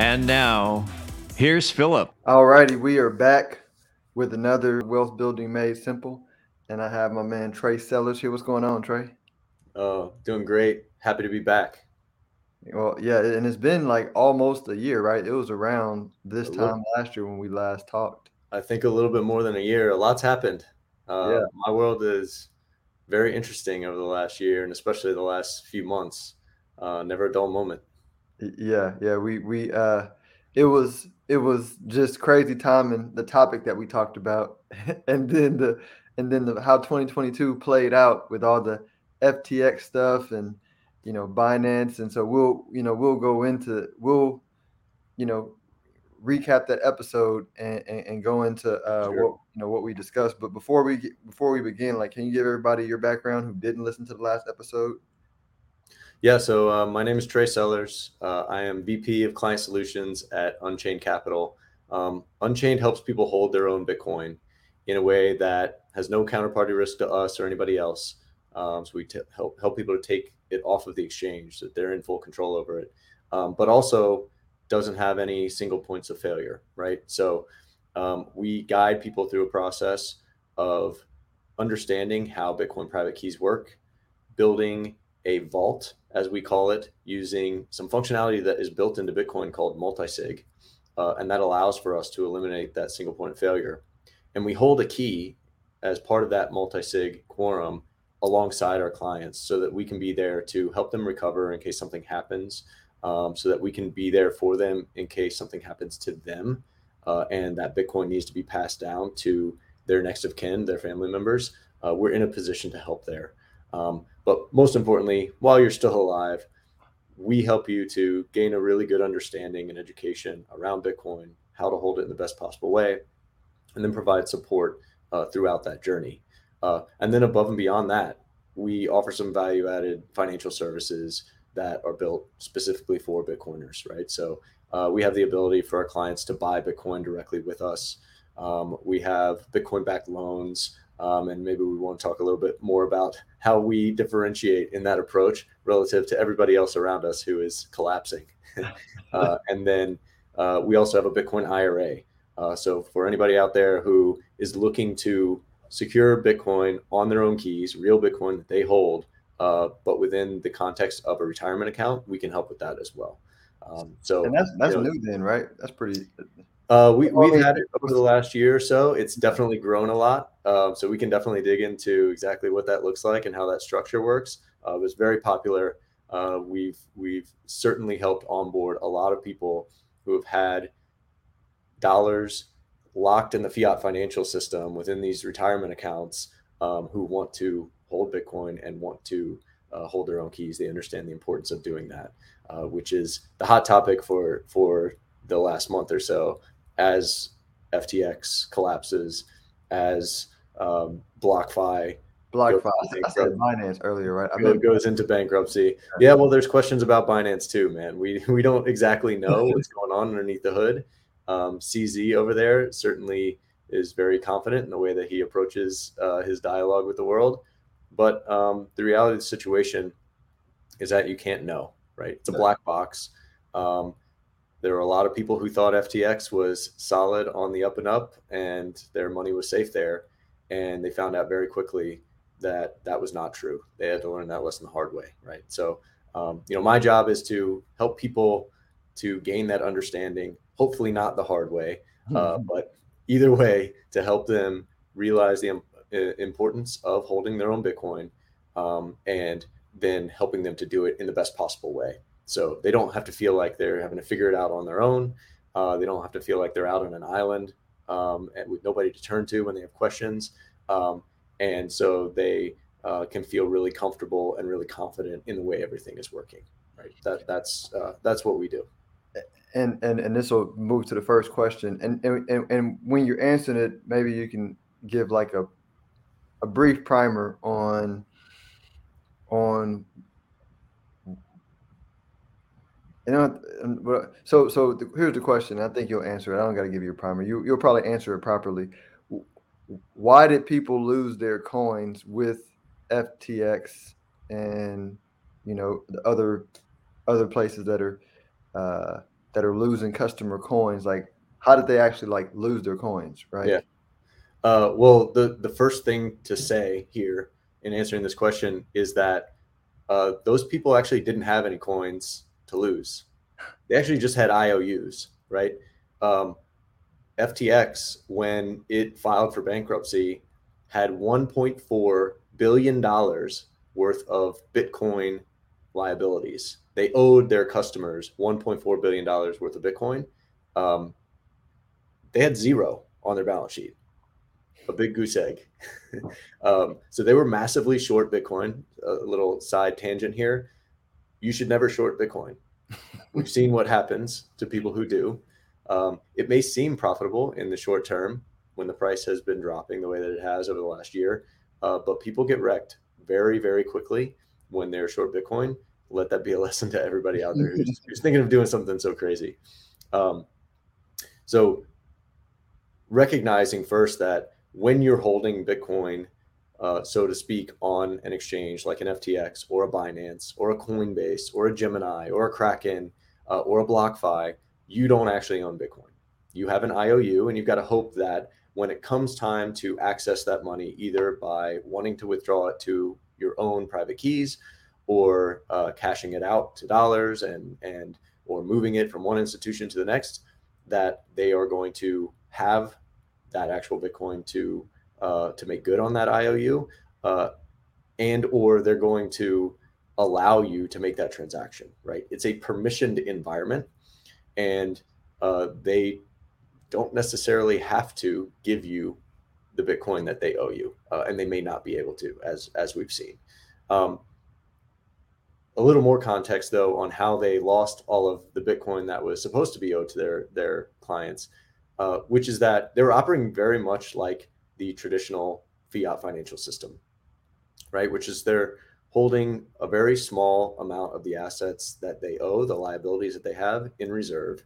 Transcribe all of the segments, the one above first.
And now, here's Philip. Alrighty, we are back with another wealth building made simple, and I have my man Trey Sellers here. What's going on, Trey? Oh, doing great. Happy to be back. Well, yeah, and it's been like almost a year, right? It was around this time last year when we last talked. I think a little bit more than a year. A lot's happened. Uh, yeah. My world is very interesting over the last year, and especially the last few months. Uh, never a dull moment. Yeah, yeah, we we uh it was it was just crazy timing the topic that we talked about and then the and then the how 2022 played out with all the FTX stuff and you know Binance and so we'll you know we'll go into we'll you know recap that episode and, and, and go into uh, sure. what you know what we discussed. But before we get, before we begin, like, can you give everybody your background who didn't listen to the last episode? Yeah, so uh, my name is Trey Sellers. Uh, I am VP of Client Solutions at Unchained Capital. Um, Unchained helps people hold their own Bitcoin in a way that has no counterparty risk to us or anybody else. Um, so we t- help help people to take it off of the exchange, so that they're in full control over it, um, but also doesn't have any single points of failure, right? So um, we guide people through a process of understanding how Bitcoin private keys work, building a vault as we call it, using some functionality that is built into Bitcoin called multisig. Uh, and that allows for us to eliminate that single point failure. And we hold a key as part of that multisig quorum alongside our clients so that we can be there to help them recover in case something happens, um, so that we can be there for them in case something happens to them. Uh, and that Bitcoin needs to be passed down to their next of kin, their family members. Uh, we're in a position to help there. Um, but most importantly, while you're still alive, we help you to gain a really good understanding and education around Bitcoin, how to hold it in the best possible way, and then provide support uh, throughout that journey. Uh, and then above and beyond that, we offer some value added financial services that are built specifically for Bitcoiners, right? So uh, we have the ability for our clients to buy Bitcoin directly with us. Um, we have Bitcoin backed loans um, and maybe we want to talk a little bit more about how we differentiate in that approach relative to everybody else around us who is collapsing. uh, and then uh, we also have a Bitcoin IRA. Uh, so for anybody out there who is looking to secure Bitcoin on their own keys, real Bitcoin that they hold, uh, but within the context of a retirement account, we can help with that as well. Um, so and that's that's you know, new then, right? That's pretty. Uh, we, we've had it over the last year or so. It's definitely grown a lot. Um, so we can definitely dig into exactly what that looks like and how that structure works. Uh, it was very popular. Uh, we've we've certainly helped onboard a lot of people who have had dollars locked in the fiat financial system within these retirement accounts um, who want to hold Bitcoin and want to uh, hold their own keys. They understand the importance of doing that, uh, which is the hot topic for for the last month or so as FTX collapses, as um, BlockFi BlockFi. I said Binance earlier, right? I mean, goes into bankruptcy. Yeah, well, there's questions about Binance too, man. We we don't exactly know what's going on underneath the hood. Um, CZ over there certainly is very confident in the way that he approaches uh, his dialogue with the world, but um, the reality of the situation is that you can't know, right? It's a black box. Um, there were a lot of people who thought FTX was solid on the up and up and their money was safe there. And they found out very quickly that that was not true. They had to learn that lesson the hard way. Right. So, um, you know, my job is to help people to gain that understanding, hopefully not the hard way, uh, mm-hmm. but either way to help them realize the uh, importance of holding their own Bitcoin um, and then helping them to do it in the best possible way. So they don't have to feel like they're having to figure it out on their own. Uh, they don't have to feel like they're out on an island um, with nobody to turn to when they have questions. Um, and so they uh, can feel really comfortable and really confident in the way everything is working. Right. That that's uh, that's what we do. and and and this will move to the first question. And and and when you're answering it, maybe you can give like a a brief primer on on you know so so the, here's the question i think you'll answer it. I don't got to give you a primer. You, you'll probably answer it properly. Why did people lose their coins with ftx and you know the other other places that are uh, that are losing customer coins? Like how did they actually like lose their coins right? Yeah. Uh, well the the first thing to say here in answering this question is that uh, those people actually didn't have any coins to lose they actually just had ious right um, ftx when it filed for bankruptcy had 1.4 billion dollars worth of bitcoin liabilities they owed their customers 1.4 billion dollars worth of Bitcoin. Um, they had zero on their balance sheet, a big goose egg. um, so they were massively short Bitcoin. A little side tangent here: you should never short Bitcoin. We've seen what happens to people who do. Um, it may seem profitable in the short term when the price has been dropping the way that it has over the last year, uh, but people get wrecked very, very quickly when they're short Bitcoin let that be a lesson to everybody out there who's, who's thinking of doing something so crazy. Um, so recognizing first that when you're holding Bitcoin, uh, so to speak, on an exchange like an FTX or a Binance or a Coinbase or a Gemini or a Kraken uh, or a BlockFi, you don't actually own Bitcoin. You have an IOU, and you've got to hope that when it comes time to access that money, either by wanting to withdraw it to your own private keys or uh, cashing it out to dollars and and or moving it from one institution to the next, that they are going to have that actual Bitcoin to uh, to make good on that IOU, uh, and or they're going to allow you to make that transaction. Right? It's a permissioned environment, and uh, they don't necessarily have to give you the Bitcoin that they owe you, uh, and they may not be able to, as as we've seen. Um, a little more context though on how they lost all of the Bitcoin that was supposed to be owed to their their clients, uh, which is that they were operating very much like the traditional fiat financial system, right? Which is they're holding a very small amount of the assets that they owe, the liabilities that they have in reserve.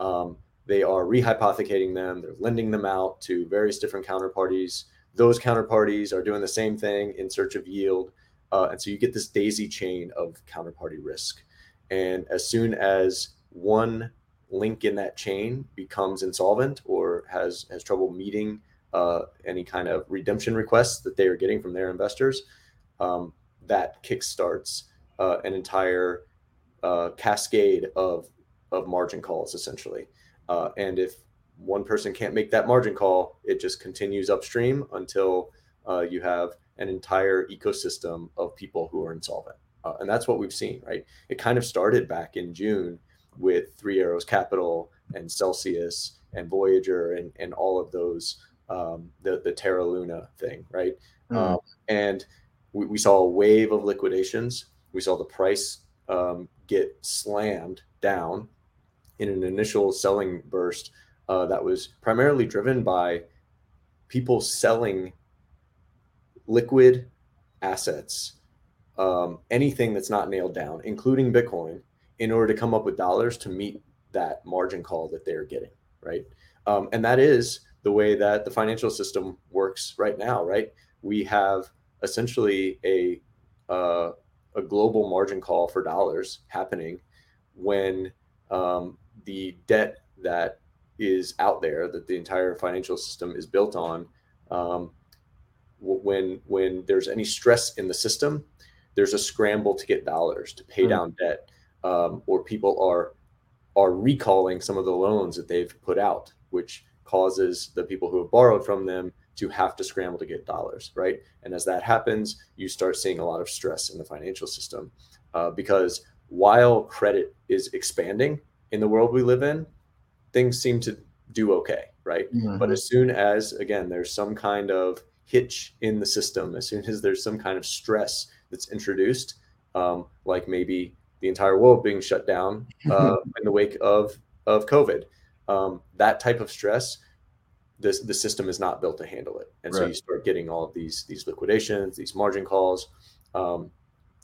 Um, they are rehypothecating them. They're lending them out to various different counterparties. Those counterparties are doing the same thing in search of yield. Uh, and so you get this daisy chain of counterparty risk. And as soon as one link in that chain becomes insolvent or has has trouble meeting uh, any kind of redemption requests that they are getting from their investors, um, that kickstarts uh, an entire uh, cascade of of margin calls essentially. Uh, and if one person can't make that margin call, it just continues upstream until uh, you have an entire ecosystem of people who are insolvent. Uh, and that's what we've seen, right? It kind of started back in June with Three Arrows Capital and Celsius and Voyager and, and all of those, um, the, the Terra Luna thing, right? Mm. Um, and we, we, saw a wave of liquidations. We saw the price um, get slammed down in an initial selling burst uh, that was primarily driven by people selling liquid assets, um, anything that's not nailed down, including Bitcoin, in order to come up with dollars to meet that margin call that they're getting, right? Um, and that is the way that the financial system works right now, right? We have essentially a uh, a global margin call for dollars happening when um, the debt that is out there that the entire financial system is built on um, when when there's any stress in the system, there's a scramble to get dollars to pay mm. down debt, um, or people are are recalling some of the loans that they've put out, which causes the people who have borrowed from them to have to scramble to get dollars, right? And as that happens, you start seeing a lot of stress in the financial system uh, because while credit is expanding in the world we live in, things seem to do okay, right? Mm-hmm. But as soon as again there's some kind of hitch in the system as soon as there's some kind of stress that's introduced, um, like maybe the entire world being shut down uh, in the wake of of COVID. Um, that type of stress, this the system is not built to handle it, and right. so you start getting all of these these liquidations, these margin calls, um,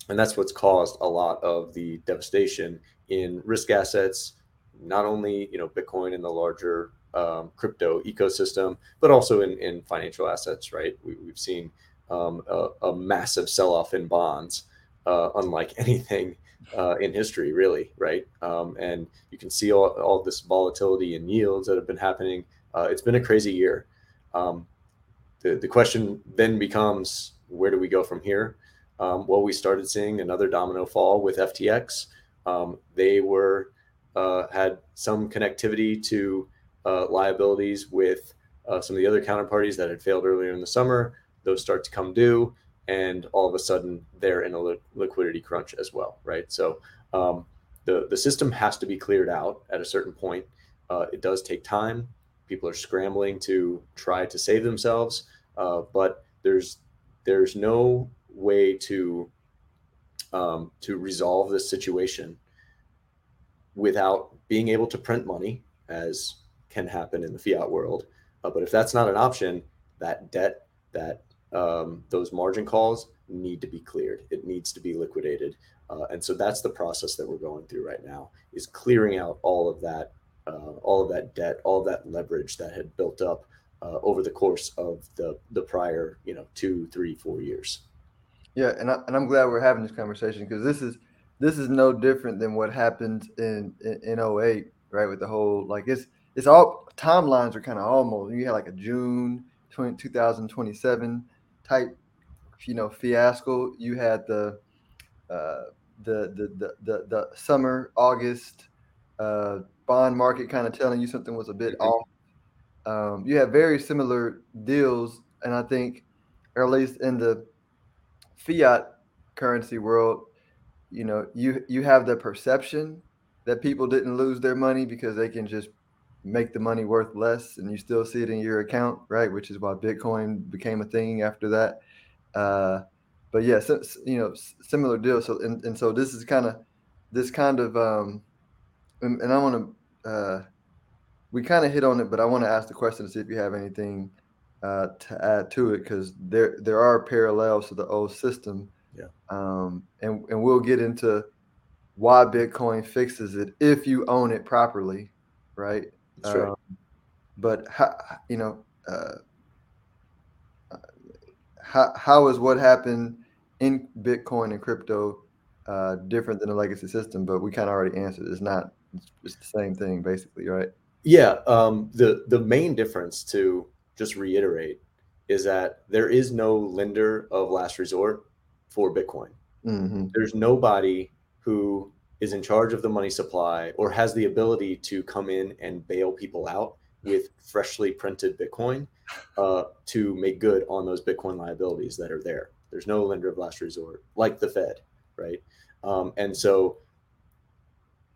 and that's what's caused a lot of the devastation in risk assets, not only you know Bitcoin and the larger um, crypto ecosystem, but also in, in financial assets. Right, we, have seen um, a, a, massive sell-off in bonds, uh, unlike anything uh, in history, really. Right, um, and you can see all, all this volatility in yields that have been happening. Uh, it's been a crazy year. Um, the, the question then becomes, where do we go from here? Um, well, we started seeing another domino fall with FTX. Um, they were uh, had some connectivity to uh, liabilities with uh, some of the other counterparties that had failed earlier in the summer. Those start to come due, and all of a sudden they're in a li- liquidity crunch as well, right? So um, the the system has to be cleared out at a certain point. Uh, it does take time. People are scrambling to try to save themselves, uh, but there's there's no way to um, to resolve this situation without being able to print money, as can happen in the fiat world. Uh, but if that's not an option, that debt, that um, those margin calls need to be cleared. It needs to be liquidated, uh, and so that's the process that we're going through right now: is clearing out all of that, uh, all of that debt, all of that leverage that had built up uh, over the course of the the prior, you know, two, three, four years. Yeah, and I, and I'm glad we're having this conversation because this is this is no different than what happened in, in in 08, right? With the whole like it's it's all timelines are kind of almost you had like a June 20, 2027 type you know fiasco. You had the uh, the, the the the the summer August uh, bond market kind of telling you something was a bit mm-hmm. off. Um, you have very similar deals, and I think, or at least in the fiat currency world, you know, you you have the perception that people didn't lose their money because they can just make the money worth less and you still see it in your account, right? Which is why Bitcoin became a thing after that. Uh, but yeah, so, you know, similar deal. So and, and so this is kind of this kind of um, and, and I want to uh, we kind of hit on it, but I want to ask the question to see if you have anything uh, to add to it because there there are parallels to the old system. Yeah. Um, and and we'll get into why Bitcoin fixes it if you own it properly, right? That's right. Um, but how you know uh, how how is what happened in Bitcoin and crypto uh, different than a legacy system? But we kind of already answered. It's not. It's, it's the same thing basically, right? Yeah. Um, the the main difference to just reiterate is that there is no lender of last resort for Bitcoin. Mm-hmm. There's nobody who is in charge of the money supply or has the ability to come in and bail people out with freshly printed Bitcoin uh, to make good on those Bitcoin liabilities that are there. There's no lender of last resort like the Fed, right? Um, and so,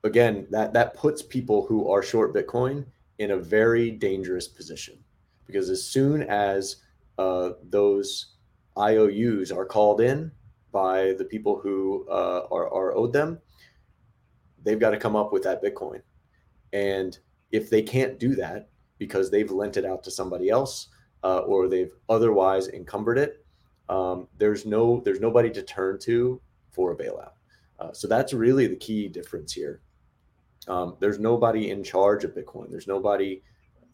again, that that puts people who are short Bitcoin in a very dangerous position because as soon as uh, those IOUs are called in by the people who uh, are, are owed them, they've got to come up with that Bitcoin. And if they can't do that because they've lent it out to somebody else uh, or they've otherwise encumbered it, um, there's no there's nobody to turn to for a bailout. Uh, so that's really the key difference here. Um, there's nobody in charge of Bitcoin. There's nobody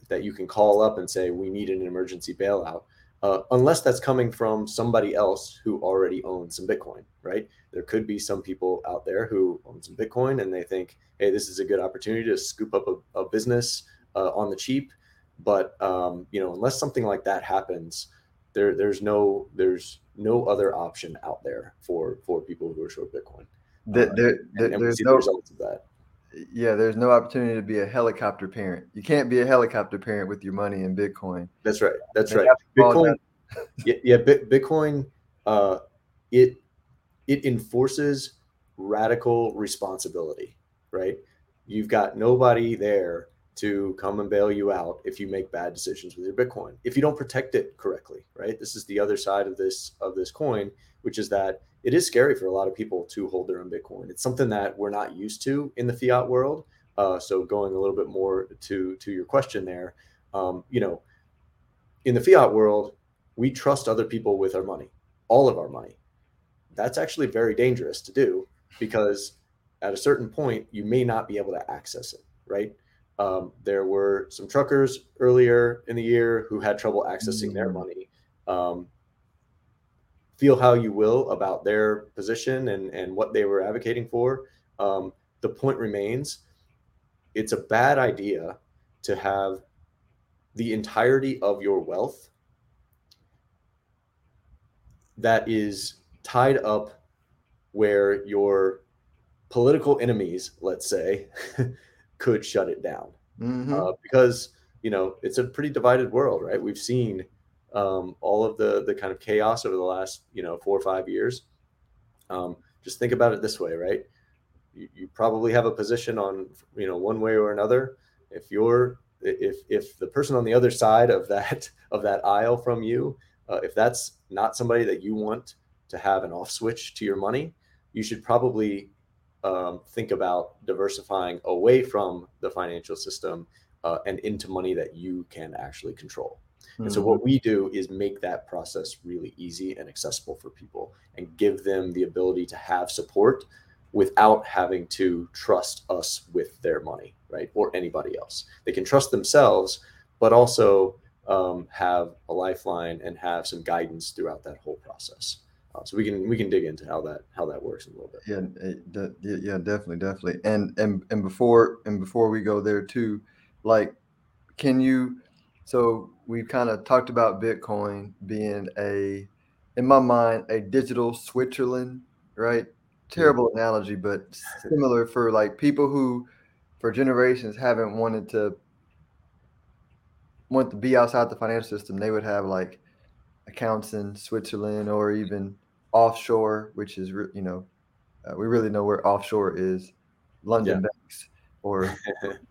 that you can call up and say we need an emergency bailout uh, unless that's coming from somebody else who already owns some bitcoin right? There could be some people out there who own some bitcoin and they think hey this is a good opportunity to scoop up a, a business uh, on the cheap. But um, you know unless something like that happens there there's no there's no other option out there for for people who are short bitcoin. The, there, uh, and, and there's no the results of that yeah, there's no opportunity to be a helicopter parent. You can't be a helicopter parent with your money in Bitcoin. That's right. That's they right. Bitcoin, yeah, yeah, Bitcoin, uh, it it enforces radical responsibility. Right. You've got nobody there to come and bail you out if you make bad decisions with your Bitcoin. If you don't protect it correctly. Right. This is the other side of this of this coin, which is that it is scary for a lot of people to hold their own Bitcoin. It's something that we're not used to in the fiat world. Uh, so going a little bit more to to your question there, um, you know, in the fiat world, we trust other people with our money, all of our money. That's actually very dangerous to do because at a certain point you may not be able to access it, right? Um, there were some truckers earlier in the year who had trouble accessing mm-hmm. their money. Um, feel how you will about their position and, and what they were advocating for. Um, the point remains it's a bad idea to have the entirety of your wealth that is tied up where your political enemies, let's say, could shut it down. Mm-hmm. Uh, because, you know, it's a pretty divided world, right? We've seen um, all of the the kind of chaos over the last you know four or five years. Um, just think about it this way, right? You, you probably have a position on you know one way or another. If you're if if the person on the other side of that of that aisle from you, uh, if that's not somebody that you want to have an off switch to your money, you should probably um, think about diversifying away from the financial system uh, and into money that you can actually control. Mm-hmm. And so what mm-hmm. we do is make that process really easy and accessible for people and give them the ability to have support without having to trust us with their money, right? Or anybody else. They can trust themselves, but also um, have a lifeline and have some guidance throughout that whole process. Uh, so we can we can dig into how that how that works a little bit. Yeah, eh, yeah, definitely, definitely. And and and before and before we go there too, like, can you? So we've kind of talked about Bitcoin being a, in my mind, a digital Switzerland, right? Terrible analogy, but similar for like people who, for generations, haven't wanted to want to be outside the financial system. They would have like accounts in Switzerland or even offshore, which is you know, uh, we really know where offshore is, London yeah. banks or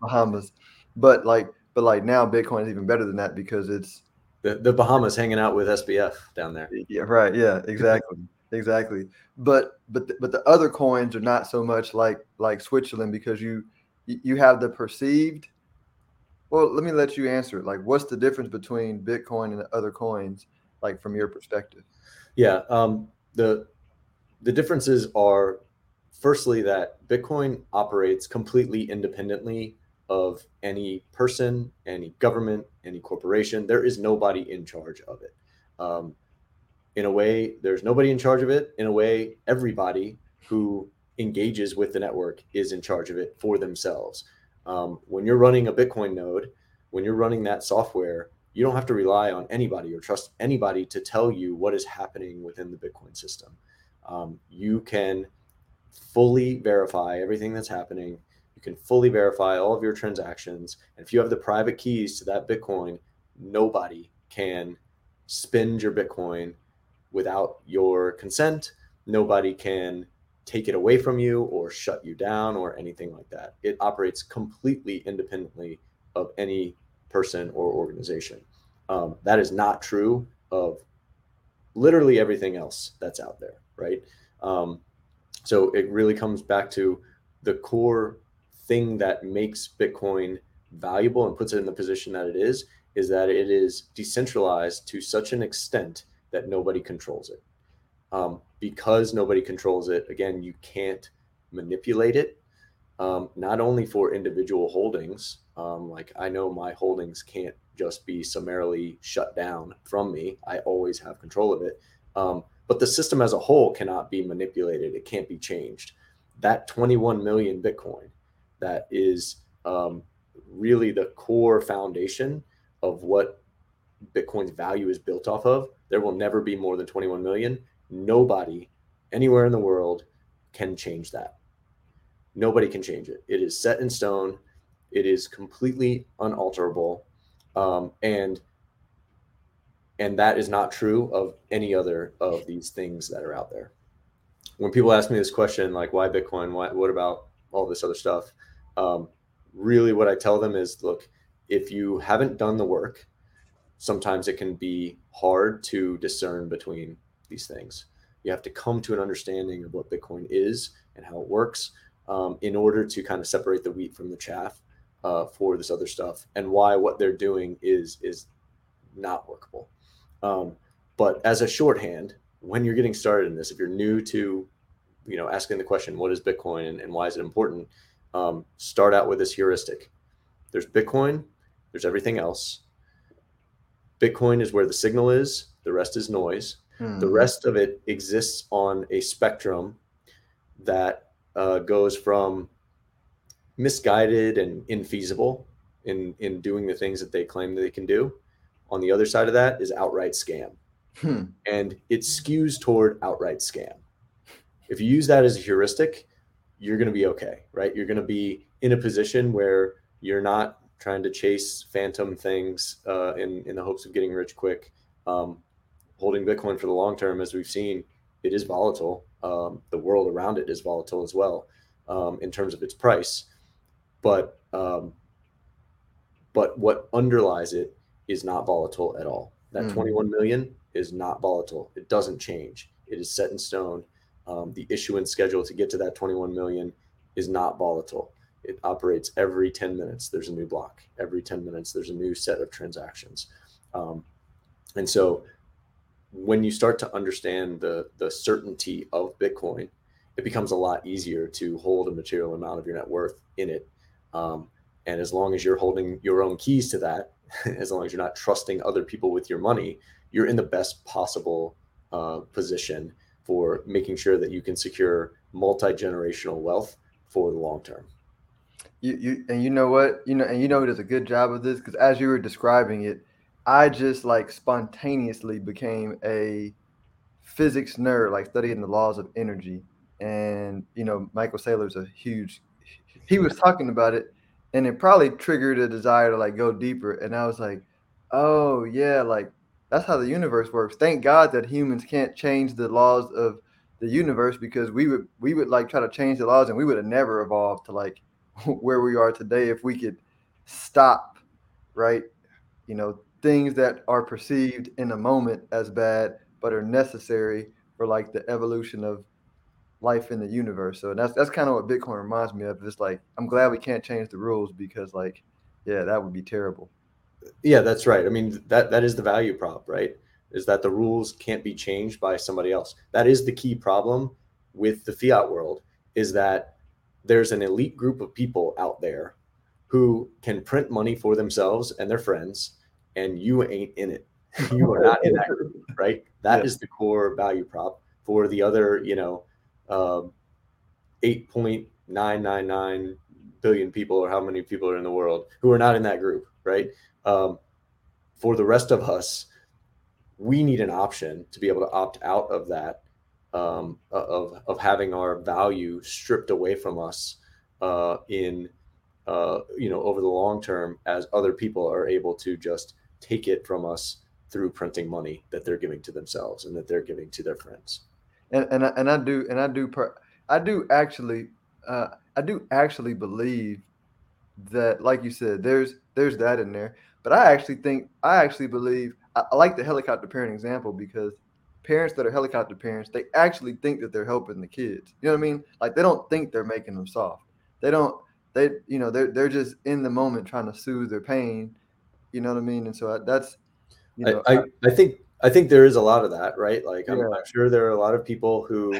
Bahamas, but like but like now, Bitcoin is even better than that because it's the, the Bahamas hanging out with SBF down there. Yeah, right. Yeah, exactly. exactly. But but the, but the other coins are not so much like like Switzerland because you you have the perceived. Well, let me let you answer it. Like, what's the difference between Bitcoin and the other coins, like from your perspective? Yeah, um, the the differences are firstly that Bitcoin operates completely independently of any person, any government, any corporation. There is nobody in charge of it. Um, in a way, there's nobody in charge of it. In a way, everybody who engages with the network is in charge of it for themselves. Um, when you're running a Bitcoin node, when you're running that software, you don't have to rely on anybody or trust anybody to tell you what is happening within the Bitcoin system. Um, you can fully verify everything that's happening you can fully verify all of your transactions. And if you have the private keys to that Bitcoin, nobody can spend your Bitcoin without your consent. Nobody can take it away from you or shut you down or anything like that. It operates completely independently of any person or organization. Um, that is not true of literally everything else that's out there, right? Um, so it really comes back to the core thing that makes Bitcoin valuable and puts it in the position that it is is that it is decentralized to such an extent that nobody controls it. Um, because nobody controls it, again, you can't manipulate it. Um, not only for individual holdings, um, like I know my holdings can't just be summarily shut down from me. I always have control of it. Um, but the system as a whole cannot be manipulated. It can't be changed. That 21 million Bitcoin that is um, really the core foundation of what Bitcoin's value is built off of. There will never be more than 21 million. Nobody anywhere in the world can change that. Nobody can change it. It is set in stone. It is completely unalterable, um, and and that is not true of any other of these things that are out there. When people ask me this question, like why Bitcoin, why, what about all this other stuff? um, really what I tell them is look, if you haven't done the work, sometimes it can be hard to discern between these things. You have to come to an understanding of what Bitcoin is and how it works. um, in order to kind of separate the wheat from the chaff uh, for this other stuff, and why what they're doing is is not workable. Um, but as a shorthand, when you're getting started in this, if you're new to, you know, asking the question, what is Bitcoin and, and why is it important? Um, start out with this heuristic. There's Bitcoin, there's everything else. Bitcoin is where the signal is, the rest is noise. Hmm. The rest of it exists on a spectrum that uh, goes from misguided and infeasible in in doing the things that they claim that they can do. On the other side of that is outright scam, hmm. and it skews toward outright scam. If you use that as a heuristic, you're going to be okay, right? You're going to be in a position where you're not trying to chase phantom things uh, in in the hopes of getting rich quick. Um, holding Bitcoin for the long term, as we've seen, it is volatile. Um, the world around it is volatile as well um, in terms of its price, but um, but what underlies it is not volatile at all. That mm. 21 million is not volatile. It doesn't change. It is set in stone. Um, the issuance schedule to get to that 21 million is not volatile. It operates every 10 minutes. There's a new block. Every 10 minutes, there's a new set of transactions. Um, and so when you start to understand the the certainty of Bitcoin, it becomes a lot easier to hold a material amount of your net worth in it. Um, and as long as you're holding your own keys to that, as long as you're not trusting other people with your money, you're in the best possible uh, position for making sure that you can secure multi generational wealth for the long term. You, you and you know what you know and you know does a good job of this because as you were describing it, I just like spontaneously became a physics nerd, like studying the laws of energy. And you know, Michael Saylor's a huge. He was talking about it, and it probably triggered a desire to like go deeper. And I was like, oh yeah, like that's how the universe works. Thank God that humans can't change the laws of the universe because we would we would like try to change the laws and we would have never evolved to like where we are today if we could stop, right? You know, things that are perceived in a moment as bad but are necessary for like the evolution of life in the universe. So that's that's kind of what Bitcoin reminds me of. It's like I'm glad we can't change the rules because like yeah, that would be terrible. Yeah, that's right. I mean that that is the value prop, right? Is that the rules can't be changed by somebody else. That is the key problem with the fiat world is that there's an elite group of people out there who can print money for themselves and their friends and you ain't in it. You are not in that group, right? That yeah. is the core value prop for the other, you know, um, 8.999 billion people or how many people are in the world who are not in that group, right? Um, for the rest of us, we need an option to be able to opt out of that, um, of, of having our value stripped away from us uh, in, uh, you know, over the long term as other people are able to just take it from us through printing money that they're giving to themselves and that they're giving to their friends. And and I, and I do and I do per, I do actually uh, I do actually believe that like you said there's there's that in there. But I actually think I actually believe I, I like the helicopter parent example because parents that are helicopter parents they actually think that they're helping the kids. You know what I mean? Like they don't think they're making them soft. They don't they you know they're they're just in the moment trying to soothe their pain you know what I mean? And so I, that's, you know, I, I, I think I think there is a lot of that, right? Like I'm. I'm, sure there are a lot of people who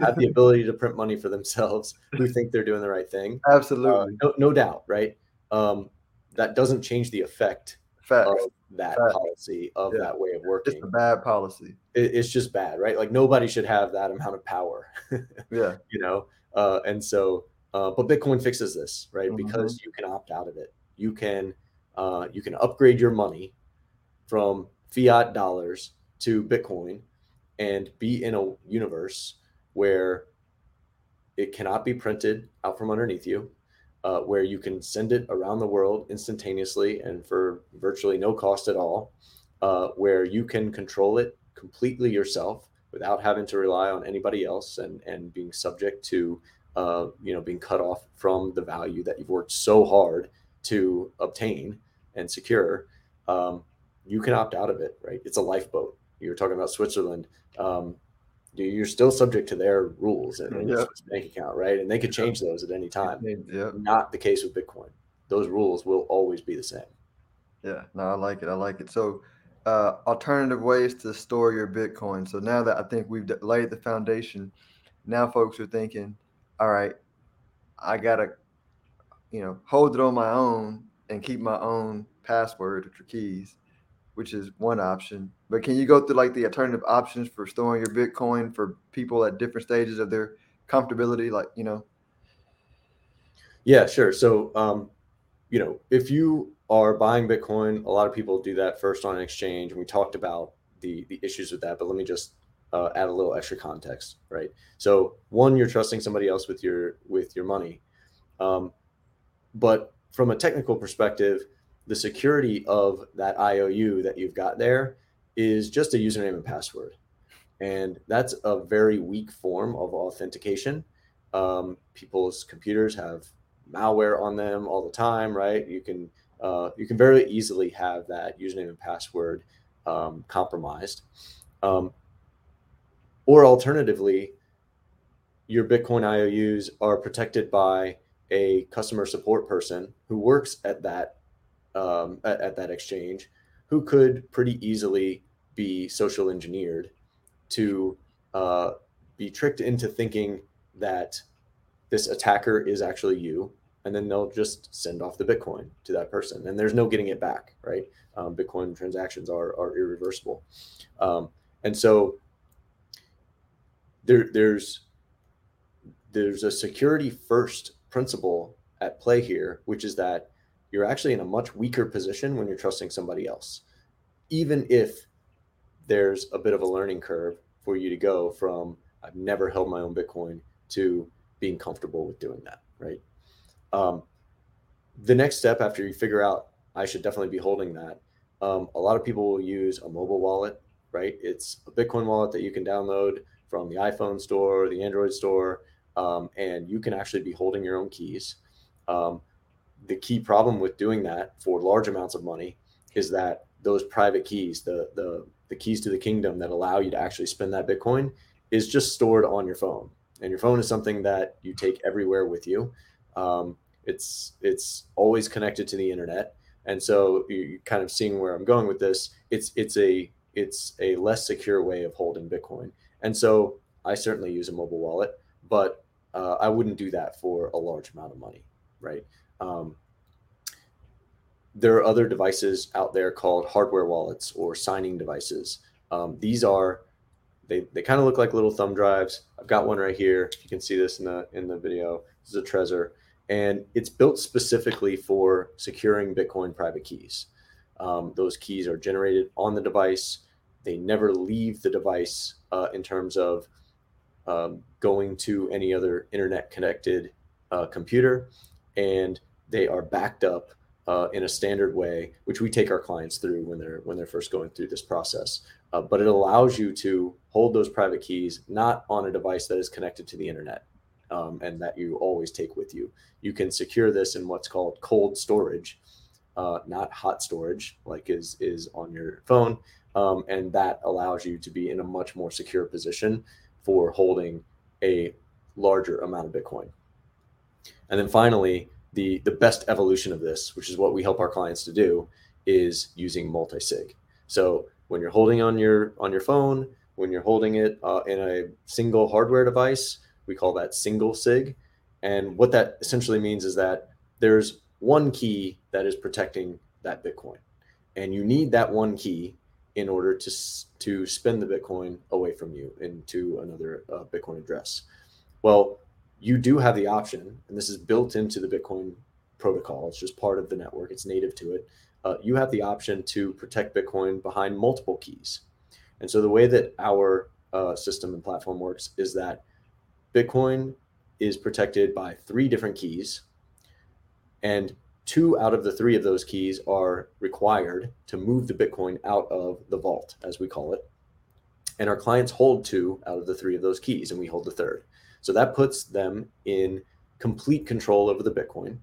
have the ability to print money for themselves who think they're doing the right thing. Absolutely, uh, no, no, doubt, right? Um, that doesn't change the effect Facts. of that Facts. policy of yeah. that way of working. It's a bad policy. It, it's just bad, right? Like nobody should have that amount of power. yeah, you know. Uh, and so, uh, but Bitcoin fixes this, right? Mm-hmm. Because you can opt out of it. You can uh, you can upgrade your money from fiat dollars to Bitcoin and be in a universe where it cannot be printed out from underneath you, uh, where you can send it around the world instantaneously and for virtually no cost at all, uh, where you can control it completely yourself without having to rely on anybody else and, and being subject to uh, you know being cut off from the value that you've worked so hard to obtain and secure, um, you can opt out of it, right? It's a lifeboat. You were talking about Switzerland. Um, you're still subject to their rules and yep. bank account, right? And they could change those at any time. Not the case with Bitcoin. Those rules will always be the same. Yeah, no, I like it. I like it. So, uh, alternative ways to store your Bitcoin. So now that I think we've laid the foundation, now folks are thinking, all right, I gotta, you know, hold it on my own and keep my own password or keys, which is one option. But can you go through like the alternative options for storing your Bitcoin for people at different stages of their comfortability? Like, you know. Yeah, sure. So, um, you know, if you are buying Bitcoin, a lot of people do that first on an exchange, and we talked about the the issues with that. But let me just uh, add a little extra context, right? So, one, you're trusting somebody else with your with your money, um, but from a technical perspective, the security of that IOU that you've got there is just a username and password, and that's a very weak form of authentication. Um, people's computers have malware on them all the time, right? You can uh, you can very easily have that username and password um, compromised. Um, or alternatively, your Bitcoin IOUs are protected by a customer support person who works at that um, at, at that exchange, who could pretty easily be social engineered to uh, be tricked into thinking that this attacker is actually you and then they'll just send off the Bitcoin to that person, and there's no getting it back, right? Um, Bitcoin transactions are are irreversible, um, and so there there's there's a security first principle at play here, which is that you're actually in a much weaker position when you're trusting somebody else, even if there's a bit of a learning curve for you to go from I've never held my own Bitcoin to being comfortable with doing that, right? Um, the next step after you figure out I should definitely be holding that, um, a lot of people will use a mobile wallet, right? It's a Bitcoin wallet that you can download from the iPhone store the Android store, um, and you can actually be holding your own keys. Um, the key problem with doing that for large amounts of money is that those private keys, the the the keys to the kingdom that allow you to actually spend that Bitcoin, is just stored on your phone, and your phone is something that you take everywhere with you. Um, it's it's always connected to the internet, and so you kind of seeing where I'm going with this. It's it's a it's a less secure way of holding Bitcoin, and so I certainly use a mobile wallet, but uh, I wouldn't do that for a large amount of money, right? Um, there are other devices out there called hardware wallets or signing devices. Um, these are they, they kind of look like little thumb drives. I've got one right here. You can see this in the in the video. This is a Trezor and it's built specifically for securing Bitcoin private keys. Um, those keys are generated on the device. They never leave the device uh, in terms of um, going to any other internet connected uh, computer, and they are backed up uh, in a standard way, which we take our clients through when they're when they're first going through this process. Uh, but it allows you to hold those private keys not on a device that is connected to the internet um, and that you always take with you. You can secure this in what's called cold storage, uh, not hot storage like is is on your phone, um, and that allows you to be in a much more secure position for holding a larger amount of Bitcoin. And then finally, the the best evolution of this, which is what we help our clients to do, is using multi-sig. So when you're holding on your on your phone, when you're holding it uh, in a single hardware device, we call that single sig. And what that essentially means is that there's one key that is protecting that Bitcoin. And you need that one key in order to, to spend the Bitcoin away from you into another uh, Bitcoin address. Well, you do have the option, and this is built into the Bitcoin protocol. It's just part of the network, it's native to it. Uh, you have the option to protect Bitcoin behind multiple keys. And so the way that our uh, system and platform works is that Bitcoin is protected by three different keys, and two out of the three of those keys are required to move the Bitcoin out of the vault, as we call it. And our clients hold two out of the three of those keys, and we hold the third. So that puts them in complete control over the Bitcoin.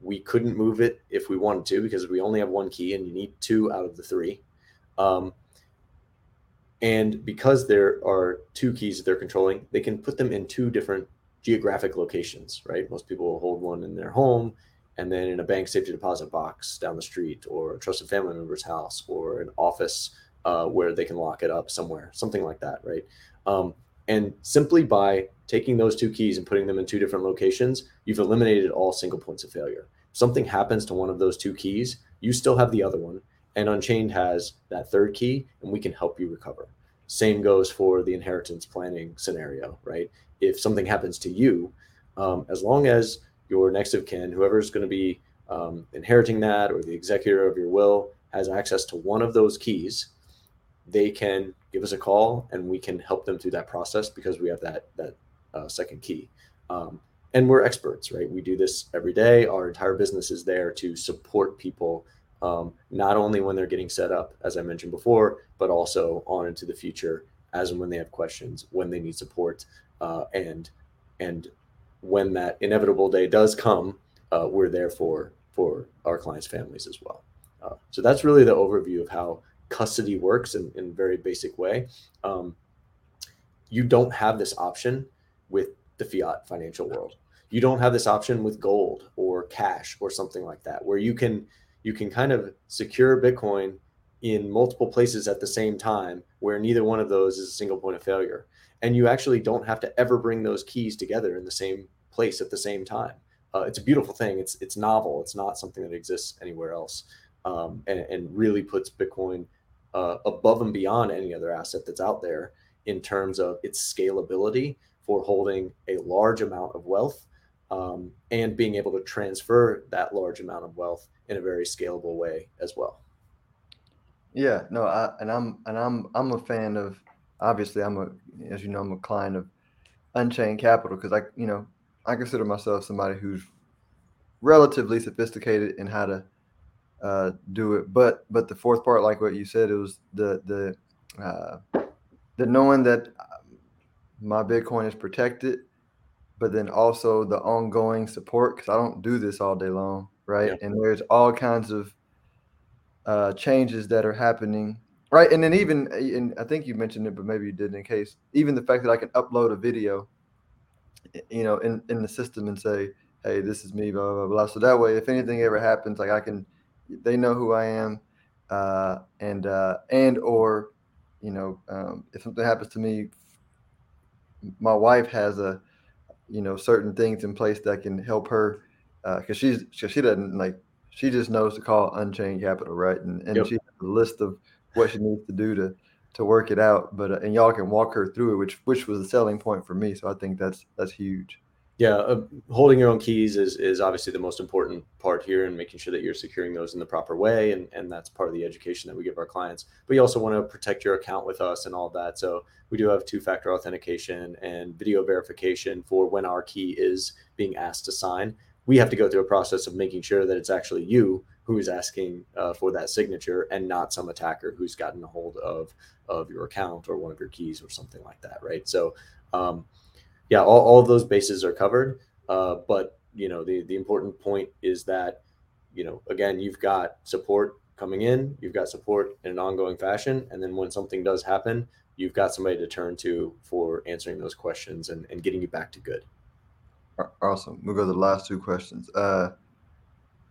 We couldn't move it if we wanted to because we only have one key and you need two out of the three. Um, And because there are two keys that they're controlling, they can put them in two different geographic locations, right? Most people will hold one in their home and then in a bank safety deposit box down the street or a trusted family member's house or an office uh, where they can lock it up somewhere, something like that, right? Um, and simply by taking those two keys and putting them in two different locations, you've eliminated all single points of failure. If something happens to one of those two keys, you still have the other one. And Unchained has that third key, and we can help you recover. Same goes for the inheritance planning scenario, right? If something happens to you, um, as long as your next of kin, whoever's going to be um, inheriting that or the executor of your will, has access to one of those keys, they can give us a call and we can help them through that process because we have that that uh, second key. Um, and we're experts, right? We do this every day. Our entire business is there to support people, um, not only when they're getting set up, as I mentioned before, but also on into the future, as and when they have questions, when they need support, uh, and and when that inevitable day does come, uh, we're there for for our clients' families as well. Uh, so that's really the overview of how custody works in, in a very basic way. Um, you don't have this option with the fiat financial world. You don't have this option with gold or cash or something like that, where you can you can kind of secure Bitcoin in multiple places at the same time, where neither one of those is a single point of failure, and you actually don't have to ever bring those keys together in the same place at the same time. Uh, it's a beautiful thing. It's it's novel. It's not something that exists anywhere else, um, and, and, really puts Bitcoin uh, above and beyond any other asset that's out there in terms of its scalability for holding a large amount of wealth um, and being able to transfer that large amount of wealth in a very scalable way as well. Yeah, no, I, and I'm and I'm I'm a fan of obviously I'm a as you know I'm a client of Unchained Capital because I you know I consider myself somebody who's relatively sophisticated in how to uh, do it. But but the fourth part, like what you said, it was the the uh, the knowing that my Bitcoin is protected, but then also the ongoing support because I don't do this all day long, right? Yeah. And there's all kinds of uh, changes that are happening, right? And then even and I think you mentioned it, but maybe you didn't. In case even the fact that I can upload a video, you know, in in the system and say, hey, this is me, blah blah blah. So that way, if anything ever happens, like I can, they know who I am, uh, and uh, and or you know, um, if something happens to me my wife has a you know certain things in place that can help her because uh, she's cause she doesn't like she just knows to call unchained capital right and, and yep. she has a list of what she needs to do to to work it out but uh, and y'all can walk her through it which which was a selling point for me so i think that's that's huge yeah, uh, holding your own keys is is obviously the most important part here, and making sure that you're securing those in the proper way, and and that's part of the education that we give our clients. But you also want to protect your account with us and all that. So we do have two-factor authentication and video verification for when our key is being asked to sign. We have to go through a process of making sure that it's actually you who is asking uh, for that signature, and not some attacker who's gotten a hold of of your account or one of your keys or something like that, right? So. Um, yeah, all, all those bases are covered. Uh, but you know, the the important point is that you know, again, you've got support coming in, you've got support in an ongoing fashion, and then when something does happen, you've got somebody to turn to for answering those questions and, and getting you back to good. Awesome. We'll go to the last two questions. Uh,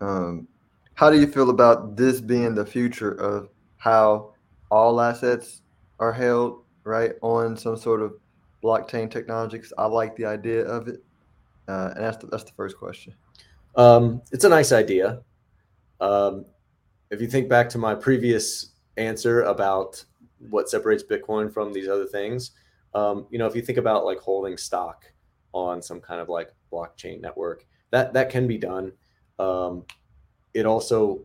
um, how do you feel about this being the future of how all assets are held right on some sort of blockchain technology? Because I like the idea of it, uh, and that's the, that's the first question. Um, it's a nice idea. Um, if you think back to my previous answer about what separates Bitcoin from these other things, um, you know, if you think about like holding stock on some kind of like blockchain network, that that can be done. Um, it also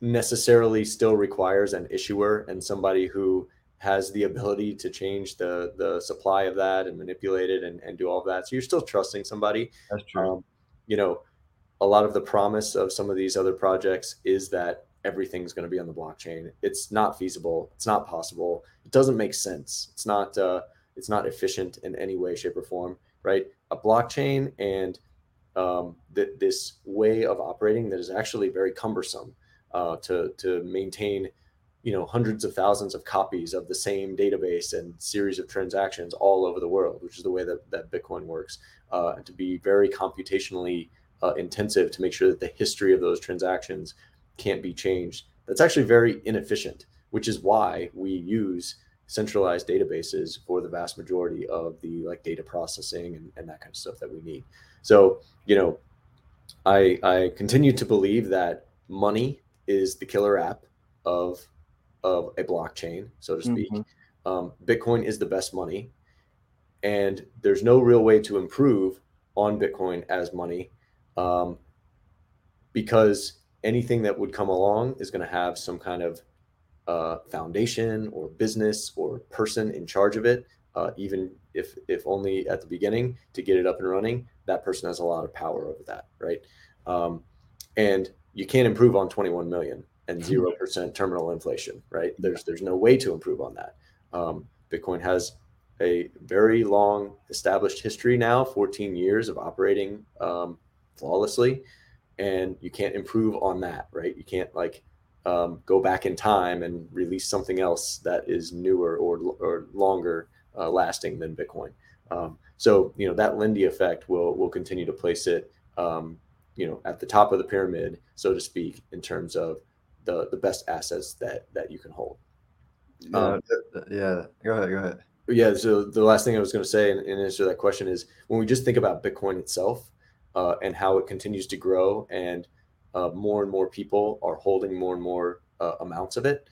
necessarily still requires an issuer and somebody who has the ability to change the the supply of that and manipulate it and, and do all of that. So you're still trusting somebody. That's true. Um, you know, a lot of the promise of some of these other projects is that everything's going to be on the blockchain. It's not feasible. It's not possible. It doesn't make sense. It's not uh, it's not efficient in any way, shape, or form. Right? A blockchain and um, th- this way of operating that is actually very cumbersome uh, to to maintain you know hundreds of thousands of copies of the same database and series of transactions all over the world, which is the way that, that Bitcoin works, uh, to be very computationally uh, intensive to make sure that the history of those transactions can't be changed. That's actually very inefficient, which is why we use centralized databases for the vast majority of the like data processing and, and that kind of stuff that we need. So, you know, I I continue to believe that money is the killer app of of a blockchain, so to speak. Mm-hmm. Um, Bitcoin is the best money, and there's no real way to improve on Bitcoin as money um, because anything that would come along is going to have some kind of uh, foundation or business or person in charge of it. Uh, even if if only at the beginning to get it up and running, that person has a lot of power over that, right? Um, and you can't improve on 21 million and hmm. zero percent terminal inflation, right? There's there's no way to improve on that. Um, Bitcoin has a very long established history now, 14 years of operating um, flawlessly, and you can't improve on that, right? You can't like um, go back in time and release something else that is newer or or longer uh, lasting than Bitcoin. Um, so you know that Lindy effect will will continue to place it um, you know at the top of the pyramid, so to speak, in terms of the the best assets that that you can hold. Yeah, um, yeah. Go ahead. Go ahead. Yeah. So the last thing I was going to say in, in answer to that question is when we just think about Bitcoin itself uh, and how it continues to grow and uh, more and more people are holding more and more uh, amounts of it.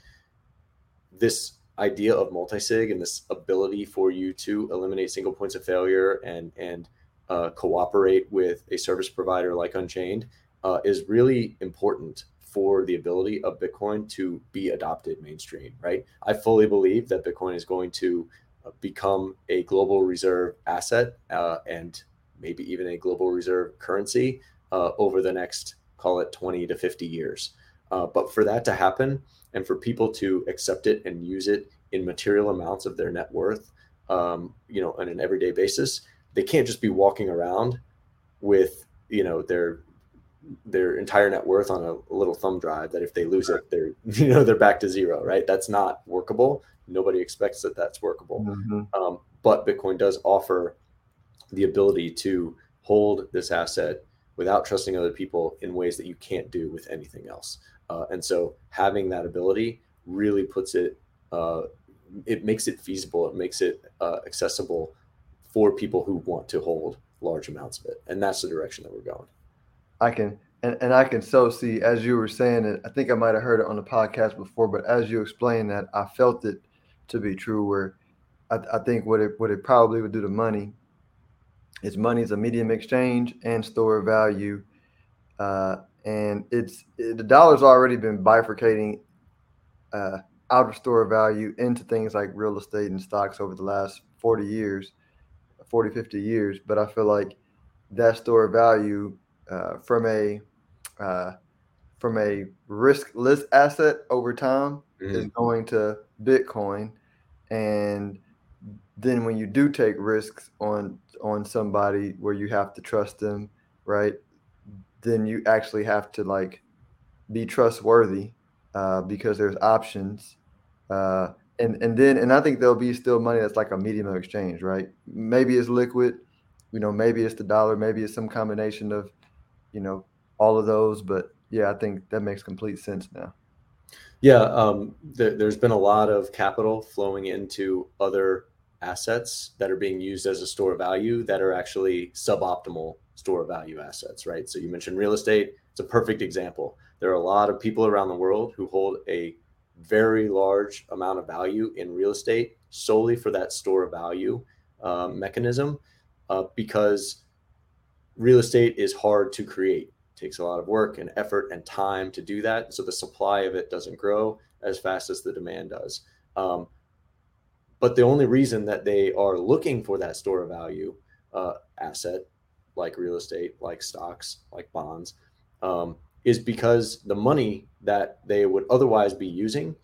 This idea of multi-sig and this ability for you to eliminate single points of failure and and uh, cooperate with a service provider like Unchained uh, is really important for the ability of Bitcoin to be adopted mainstream. Right, I fully believe that Bitcoin is going to uh, become a global reserve asset uh, and maybe even a global reserve currency uh, over the next call it 20 to 50 years. Uh, but for that to happen and for people to accept it and use it in material amounts of their net worth, um, you know, on an everyday basis, they can't just be walking around with, you know, their their entire net worth on a, little thumb drive that if they lose it, they're you know they're back to zero, right? That's not workable. Nobody expects that that's workable. Mm-hmm. Um, but Bitcoin does offer the ability to hold this asset without trusting other people in ways that you can't do with anything else. Uh, and so having that ability really puts it, uh, it makes it feasible. It makes it uh, accessible for people who want to hold large amounts of it. And that's the direction that we're going. I can, and, and I can so see, as you were saying it, I think I might have heard it on the podcast before, but as you explained that, I felt it to be true where I, I think what it, what it probably would do to money is money is a medium exchange and store of value. Uh, and it's it, the dollar's already been bifurcating uh, out of store value into things like real estate and stocks over the last 40 years, 40, 50 years. But I feel like that store value uh, from a uh, from a riskless asset over time mm-hmm. is going to Bitcoin. And then when you do take risks on on somebody where you have to trust them, right? Then you actually have to like be trustworthy uh, because there's options. Uh, and and then and I think there'll be still money that's like a medium of exchange, right? Maybe it's liquid, you know, maybe it's the dollar, maybe it's some combination of, you know, all of those. But yeah, I think that makes complete sense now. Yeah, um, there, has been a lot of capital flowing into other assets that are being used as a store of value that are actually suboptimal store of value assets, right? So you mentioned real estate. It's a perfect example. There are a lot of people around the world who hold a very large amount of value in real estate solely for that store of value uh, mechanism uh, because real estate is hard to create. It takes a lot of work and effort and time to do that. So the supply of it doesn't grow as fast as the demand does. Um, but the only reason that they are looking for that store of value uh, asset, like real estate, like stocks, like bonds, um, is because the money that they would otherwise be using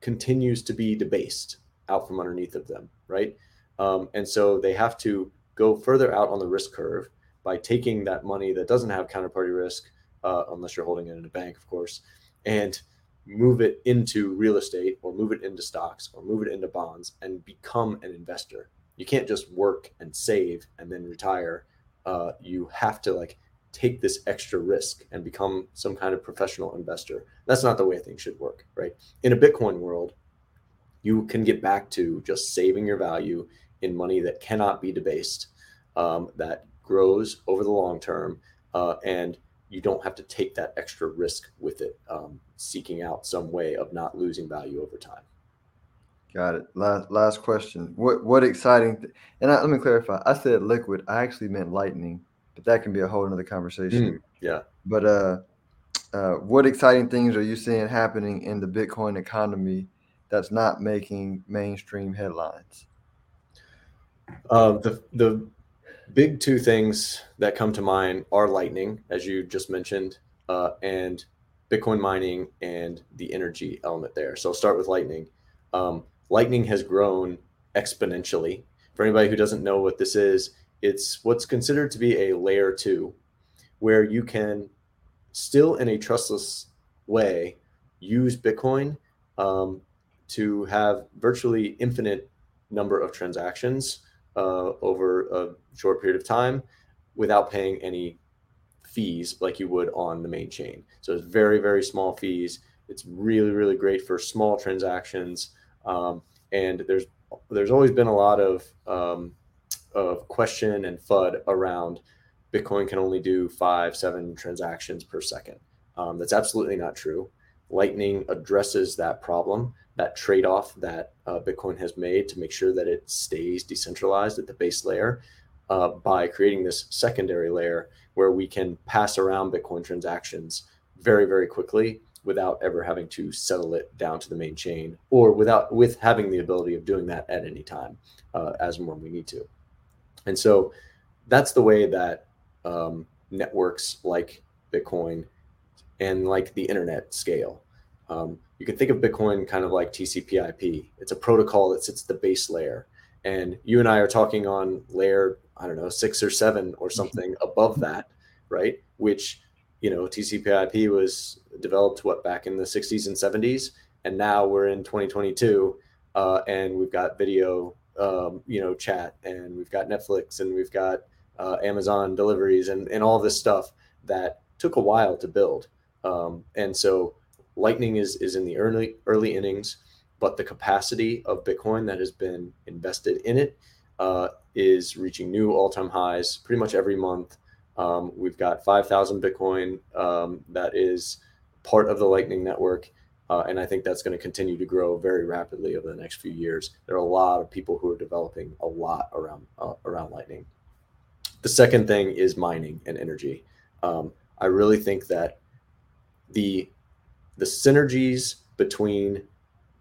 continues to be debased out from underneath of them, right? Um, and so they have to go further out on the risk curve by taking that money that doesn't have counterparty risk, uh, unless you're holding it in a bank, of course, and move it into real estate or move it into stocks or move it into bonds and become an investor. You can't just work and save and then retire. Uh, you have to like take this extra risk and become some kind of professional investor. That's not the way things should work, right? In a Bitcoin world, you can get back to just saving your value in money that cannot be debased, um, that grows over the long term, uh, and you don't have to take that extra risk with it, um, seeking out some way of not losing value over time. Got it. Last last question. What what exciting? Th- and I, let me clarify. I said liquid. I actually meant lightning, but that can be a whole other conversation. Mm, yeah. But uh, uh, what exciting things are you seeing happening in the Bitcoin economy that's not making mainstream headlines? Uh, the the big two things that come to mind are Lightning, as you just mentioned, uh, and Bitcoin mining and the energy element there. So I'll start with Lightning. Um, Lightning has grown exponentially. For anybody who doesn't know what this is, it's what's considered to be a layer two, where you can still in a trustless way use Bitcoin um, to have virtually infinite number of transactions uh, over a short period of time without paying any fees like you would on the main chain. So it's very, very small fees. It's really, really great for small transactions. Um, and there's there's always been a lot of um, of question and FUD around Bitcoin can only do five, seven transactions per second. Um, that's absolutely not true. Lightning addresses that problem that trade-off that uh, Bitcoin has made to make sure that it stays decentralized at the base layer uh, by creating this secondary layer where we can pass around Bitcoin transactions very, very quickly without ever having to settle it down to the main chain or without with having the ability of doing that at any time uh, as and when we need to. And so that's the way that um, networks like Bitcoin and like the internet scale. Um, you can think of Bitcoin kind of like TCP/IP. It's a protocol that sits at the base layer, and you and I are talking on layer I don't know six or seven or something above that, right? Which you know TCP/IP was developed what back in the 60s and 70s, and now we're in 2022, uh, and we've got video, um, you know, chat, and we've got Netflix, and we've got uh, Amazon deliveries, and and all this stuff that took a while to build, um, and so Lightning is is in the early early innings, but the capacity of Bitcoin that has been invested in it uh, is reaching new all time highs pretty much every month. Um, we've got 5,000 Bitcoin um, that is part of the Lightning Network. Uh, and I think that's going to continue to grow very rapidly over the next few years. There are a lot of people who are developing a lot around uh, around Lightning. The second thing is mining and energy. Um, I really think that the the synergies between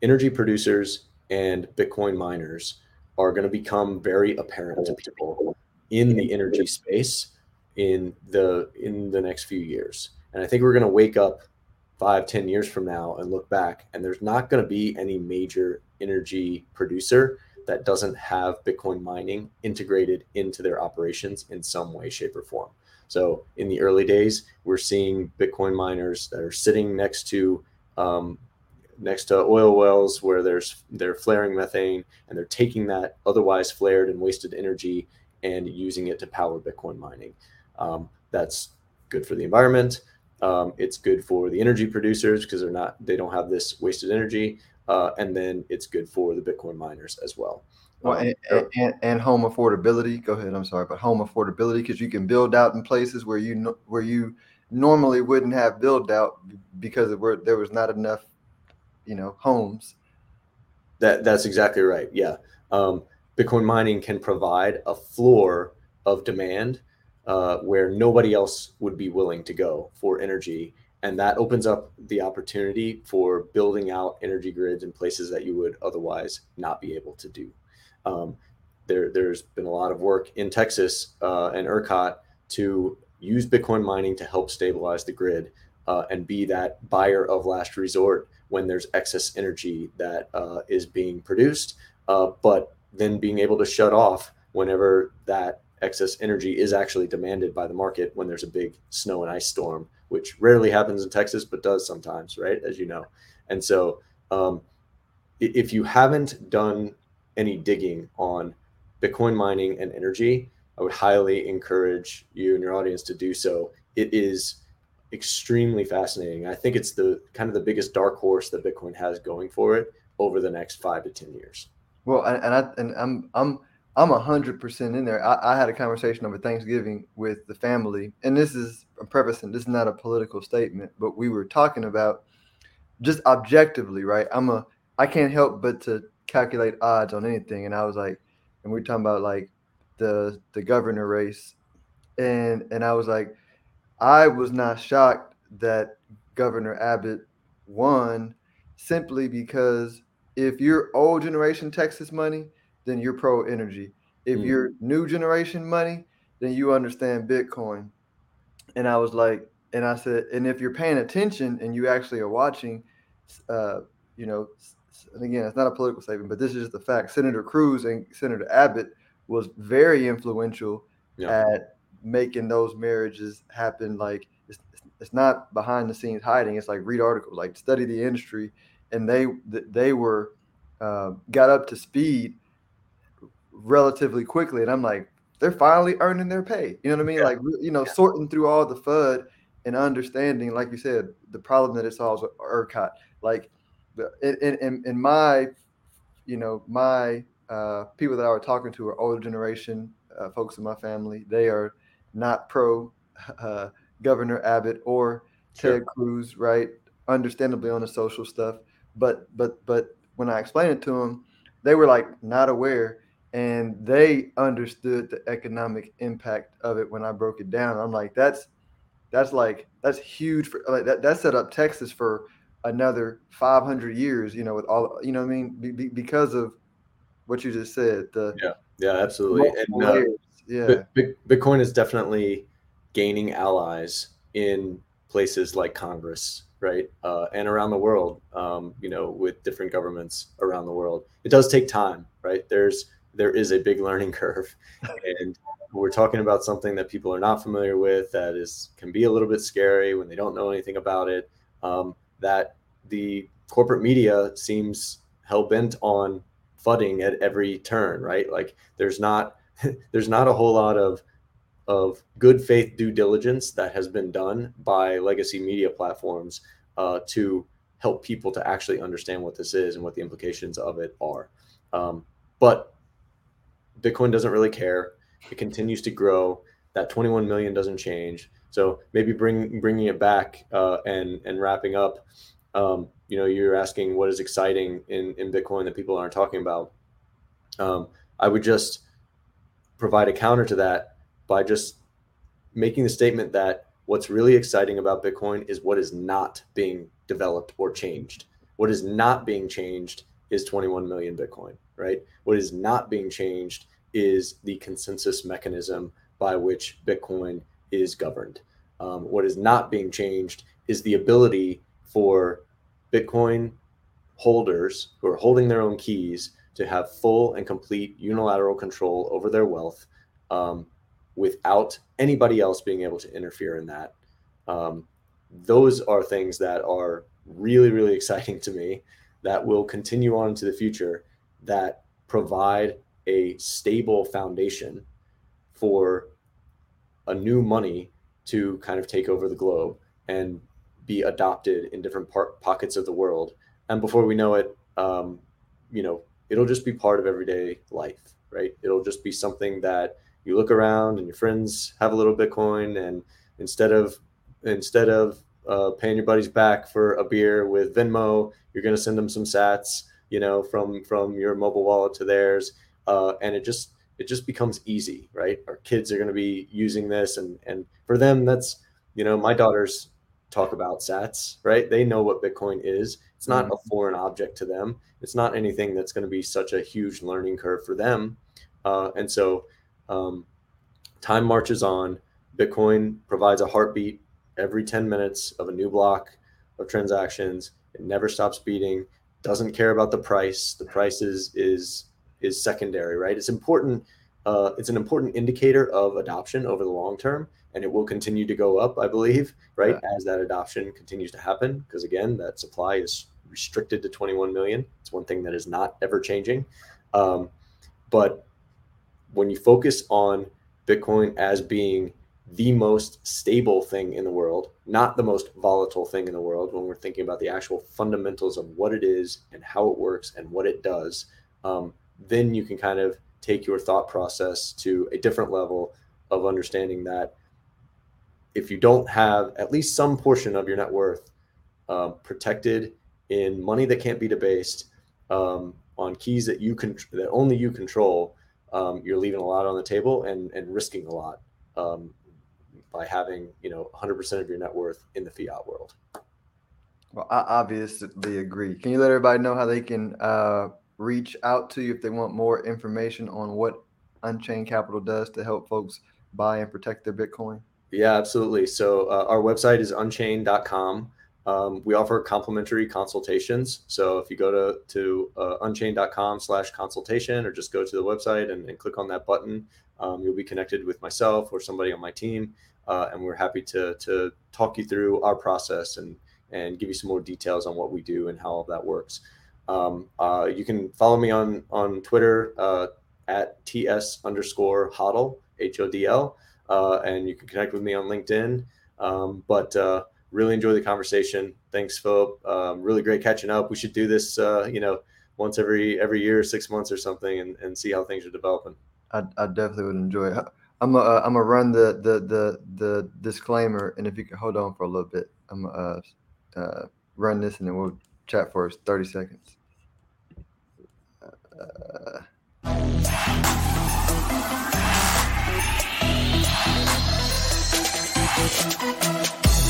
energy producers and Bitcoin miners are going to become very apparent to people in the energy space in the in the next few years. And I think we're going to wake up five, ten years from now and look back, and there's not going to be any major energy producer that doesn't have Bitcoin mining integrated into their operations in some way, shape, or form. So in the early days, we're seeing Bitcoin miners that are sitting next to um, next to oil wells where there's they're flaring methane and they're taking that otherwise flared and wasted energy and using it to power Bitcoin mining. Um, that's good for the environment. Um, it's good for the energy producers because they're not they don't have this wasted energy, uh, and then it's good for the Bitcoin miners as well. Well, and, and, and, home affordability. Go ahead. I'm sorry, but home affordability because you can build out in places where you where you normally wouldn't have build out because were, there was not enough, you know, homes. That that's exactly right. Yeah, um, Bitcoin mining can provide a floor of demand uh, where nobody else would be willing to go for energy, and that opens up the opportunity for building out energy grids in places that you would otherwise not be able to do. Um, there, there's been a lot of work in Texas uh, and ERCOT to use Bitcoin mining to help stabilize the grid uh, and be that buyer of last resort when there's excess energy that uh, is being produced, uh, but then being able to shut off whenever that excess energy is actually demanded by the market when there's a big snow and ice storm, which rarely happens in Texas, but does sometimes, right? As you know. And so, um, if you haven't done any digging on Bitcoin mining and energy, I would highly encourage you and your audience to do so. It is extremely fascinating. I think it's the kind of the biggest dark horse that Bitcoin has going for it over the next five to ten years. Well, and and I and I'm I'm I'm hundred percent in there. I, I, had a conversation over Thanksgiving with the family, and this is a prefacing. This is not a political statement, but we were talking about just objectively, right? I'm a I can't help but to calculate odds on anything, and I was like, and we are talking about like the the governor race, and and I was like, I was not shocked that Governor Abbott won simply because if you're old generation Texas money, then you're pro energy. If mm. you're new generation money, then you understand Bitcoin. And I was like, and I said, and if you're paying attention and you actually are watching, uh, you know, and again, it's not a political statement, but this is just the fact. Senator Cruz and Senator Abbott was very influential yeah. at making those marriages happen. Like it's, it's not behind the scenes hiding. It's like read articles, like study the industry, and they they were uh, got up to speed relatively quickly. And I'm like, they're finally earning their pay. You know what I mean? Yeah. Like you know, yeah. sorting through all the FUD and understanding, like you said, the problem that it solves with ERCOT. Like in in, in my you know my uh, people that I was talking to are older generation uh, folks in my family. They are not pro uh, Governor Abbott or sure. Ted Cruz, right? Understandably on the social stuff, but but but when I explained it to them, they were like not aware, and they understood the economic impact of it when I broke it down. I'm like, that's that's like that's huge for like that that set up Texas for another 500 years. You know, with all you know, I mean, be, be, because of what you just said. The yeah, yeah, absolutely. And uh, yeah, Bitcoin is definitely gaining allies in places like Congress, right, uh, and around the world. Um, you know, with different governments around the world, it does take time, right? There's there is a big learning curve, and we're talking about something that people are not familiar with that is can be a little bit scary when they don't know anything about it. Um, that the corporate media seems hell bent on fudding at every turn, right? Like there's not there's not a whole lot of of good faith due diligence that has been done by legacy media platforms uh, to help people to actually understand what this is and what the implications of it are. Um, but Bitcoin doesn't really care. It continues to grow. That 21 million doesn't change. So maybe bring bringing it back uh, and and wrapping up. Um, you know, you're asking what is exciting in in Bitcoin that people aren't talking about. Um, I would just provide a counter to that by just making the statement that what's really exciting about Bitcoin is what is not being developed or changed. What is not being changed is 21 million Bitcoin, right? What is not being changed is the consensus mechanism by which Bitcoin is governed. Um, what is not being changed is the ability for Bitcoin holders who are holding their own keys to have full and complete unilateral control over their wealth um, without anybody else being able to interfere in that. Um, those are things that are really, really exciting to me that will continue on into the future that provide a stable foundation for a new money to kind of take over the globe and be adopted in different pockets of the world. And before we know it, um, you know, it'll just be part of everyday life, right? It'll just be something that you look around and your friends have a little Bitcoin, and instead of instead of uh, paying your buddies back for a beer with Venmo, you're going to send them some Sats, you know, from from your mobile wallet to theirs, uh, and it just it just becomes easy, right? Our kids are going to be using this, and and for them, that's you know, my daughters talk about Sats, right? They know what Bitcoin is. It's not mm-hmm. a foreign object to them. It's not anything that's going to be such a huge learning curve for them. Uh, and so um, time marches on. Bitcoin provides a heartbeat every 10 minutes of a new block of transactions. It never stops beating. Doesn't care about the price. The price is is is secondary, right? It's important. Uh, it's an important indicator of adoption over the long term and it will continue to go up, I believe, right, yeah. as that adoption continues to happen. Because again, that supply is restricted to 21 million. It's one thing that is not ever changing. Um, but when you focus on Bitcoin as being the most stable thing in the world, not the most volatile thing in the world, when we're thinking about the actual fundamentals of what it is and how it works and what it does, um, then you can kind of take your thought process to a different level of understanding that if you don't have at least some portion of your net worth uh, protected in money that can't be debased um, on keys that you can that only you control, um, you're leaving a lot on the table and and risking a lot um, by having you know 100% of your net worth in the fiat world. Well, I obviously agree. Can you let everybody know how they can uh, reach out to you if they want more information on what Unchained Capital does to help folks buy and protect their Bitcoin? Yeah, absolutely. So uh, our website is unchained.com. Um, we offer complimentary consultations. So if you go to, to uh, unchained.com slash consultation or just go to the website and, and click on that button, um, you'll be connected with myself or somebody on my team. Uh, and we're happy to, to talk you through our process and, and give you some more details on what we do and how all that works. Um, uh, you can follow me on, on Twitter uh, at TS underscore HODL, H O D L. Uh, and you can connect with me on LinkedIn. Um, but uh, really enjoy the conversation. Thanks, Philip. Um, really great catching up. We should do this, uh, you know, once every every year, six months or something, and, and see how things are developing. I, I definitely would enjoy it. I'm gonna uh, I'm gonna run the, the the the disclaimer, and if you can hold on for a little bit, I'm gonna run this, and then we'll chat for us 30 seconds. Uh,